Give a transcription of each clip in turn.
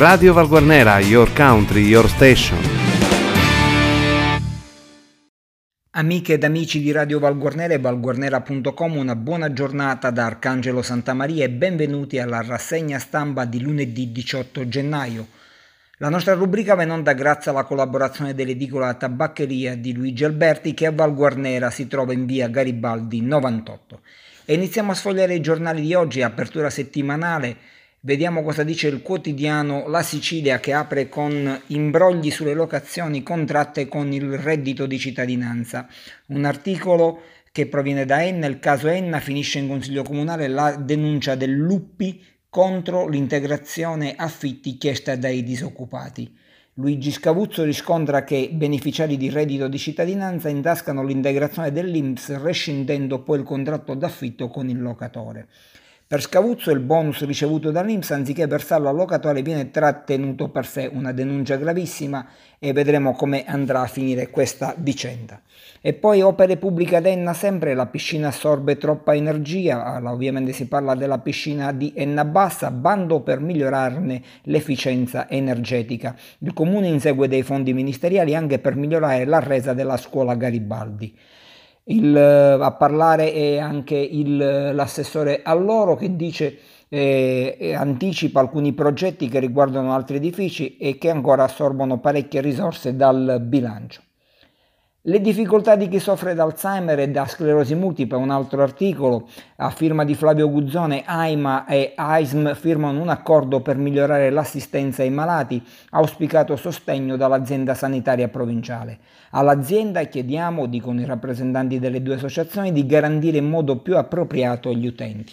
Radio Valguarnera, your country, your station. Amiche ed amici di Radio Valguarnera e valguarnera.com, una buona giornata da Arcangelo Santamaria e benvenuti alla rassegna stampa di lunedì 18 gennaio. La nostra rubrica va in onda grazie alla collaborazione dell'edicola Tabaccheria di Luigi Alberti che a Valguarnera si trova in via Garibaldi 98. E iniziamo a sfogliare i giornali di oggi, apertura settimanale. Vediamo cosa dice il quotidiano La Sicilia che apre con imbrogli sulle locazioni contratte con il reddito di cittadinanza. Un articolo che proviene da Enna, il caso Enna finisce in Consiglio Comunale la denuncia del Luppi contro l'integrazione affitti chiesta dai disoccupati. Luigi Scavuzzo riscontra che beneficiari di reddito di cittadinanza intascano l'integrazione dell'Inps rescindendo poi il contratto d'affitto con il locatore. Per Scavuzzo il bonus ricevuto dall'Inps anziché versarlo al locatore viene trattenuto per sé, una denuncia gravissima e vedremo come andrà a finire questa vicenda. E poi opere pubbliche ad Enna sempre, la piscina assorbe troppa energia, ovviamente si parla della piscina di Enna Bassa, bando per migliorarne l'efficienza energetica. Il comune insegue dei fondi ministeriali anche per migliorare la resa della scuola Garibaldi. Il, a parlare è anche il, l'assessore Alloro che dice eh, anticipa alcuni progetti che riguardano altri edifici e che ancora assorbono parecchie risorse dal bilancio. Le difficoltà di chi soffre d'Alzheimer e da sclerosi multipla, un altro articolo a firma di Flavio Guzzone, AIMA e AISM firmano un accordo per migliorare l'assistenza ai malati, auspicato sostegno dall'azienda sanitaria provinciale. All'azienda chiediamo, dicono i rappresentanti delle due associazioni, di garantire in modo più appropriato gli utenti.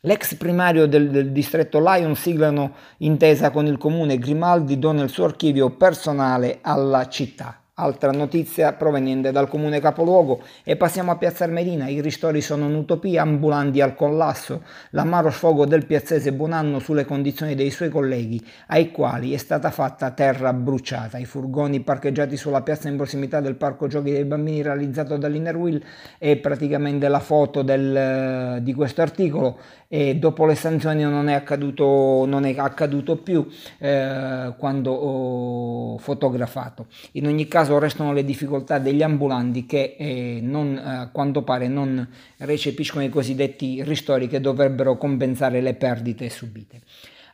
L'ex primario del, del, distretto Lion siglano intesa con il comune Grimaldi dona il suo archivio personale alla città. Altra notizia proveniente dal comune capoluogo e passiamo a Piazza Armerina, i ristori sono un'utopia, ambulanti al collasso, l'amaro sfogo del piazzese Buonanno sulle condizioni dei suoi colleghi, ai quali è stata fatta terra bruciata. I furgoni parcheggiati sulla piazza in prossimità del parco giochi dei bambini realizzato dall'Inner Wheel è praticamente la foto del, di questo articolo e dopo le sanzioni non è accaduto, non è accaduto più eh, quando fotografato. In ogni caso caso restano le difficoltà degli ambulanti che eh, non, a quanto pare non recepiscono i cosiddetti ristori che dovrebbero compensare le perdite subite.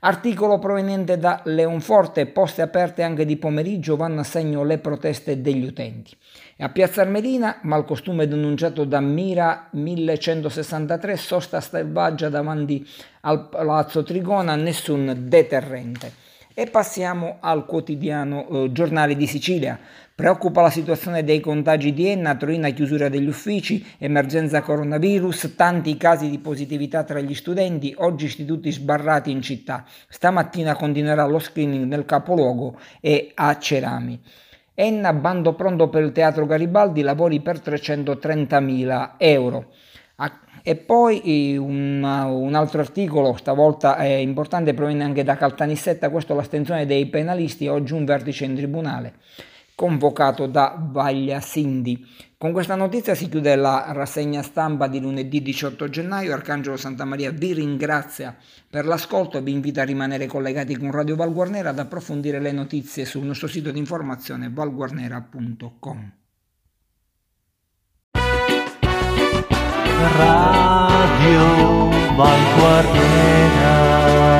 Articolo proveniente da Leonforte, poste aperte anche di pomeriggio vanno a segno le proteste degli utenti. A Piazza Armerina, malcostume denunciato da Mira 1163, sosta selvaggia davanti al Palazzo Trigona, nessun deterrente. E passiamo al quotidiano eh, Giornale di Sicilia. Preoccupa la situazione dei contagi di Enna, Torino chiusura degli uffici, emergenza coronavirus, tanti casi di positività tra gli studenti, oggi istituti sbarrati in città. Stamattina continuerà lo screening nel capoluogo e a Cerami. Enna, bando pronto per il Teatro Garibaldi, lavori per 330.000 euro. E poi un, un, altro articolo, stavolta è importante, proviene anche da Caltanissetta, questo l'astensione dei penalisti, oggi un vertice in tribunale convocato da Vaglia Sindi. Con questa notizia si chiude la rassegna stampa di lunedì 18 gennaio. Arcangelo Santa Maria vi ringrazia per l'ascolto e vi invita a rimanere collegati con Radio Valguarnera ad approfondire le notizie sul nostro sito di informazione valguarnera.com. Radio Valguarnera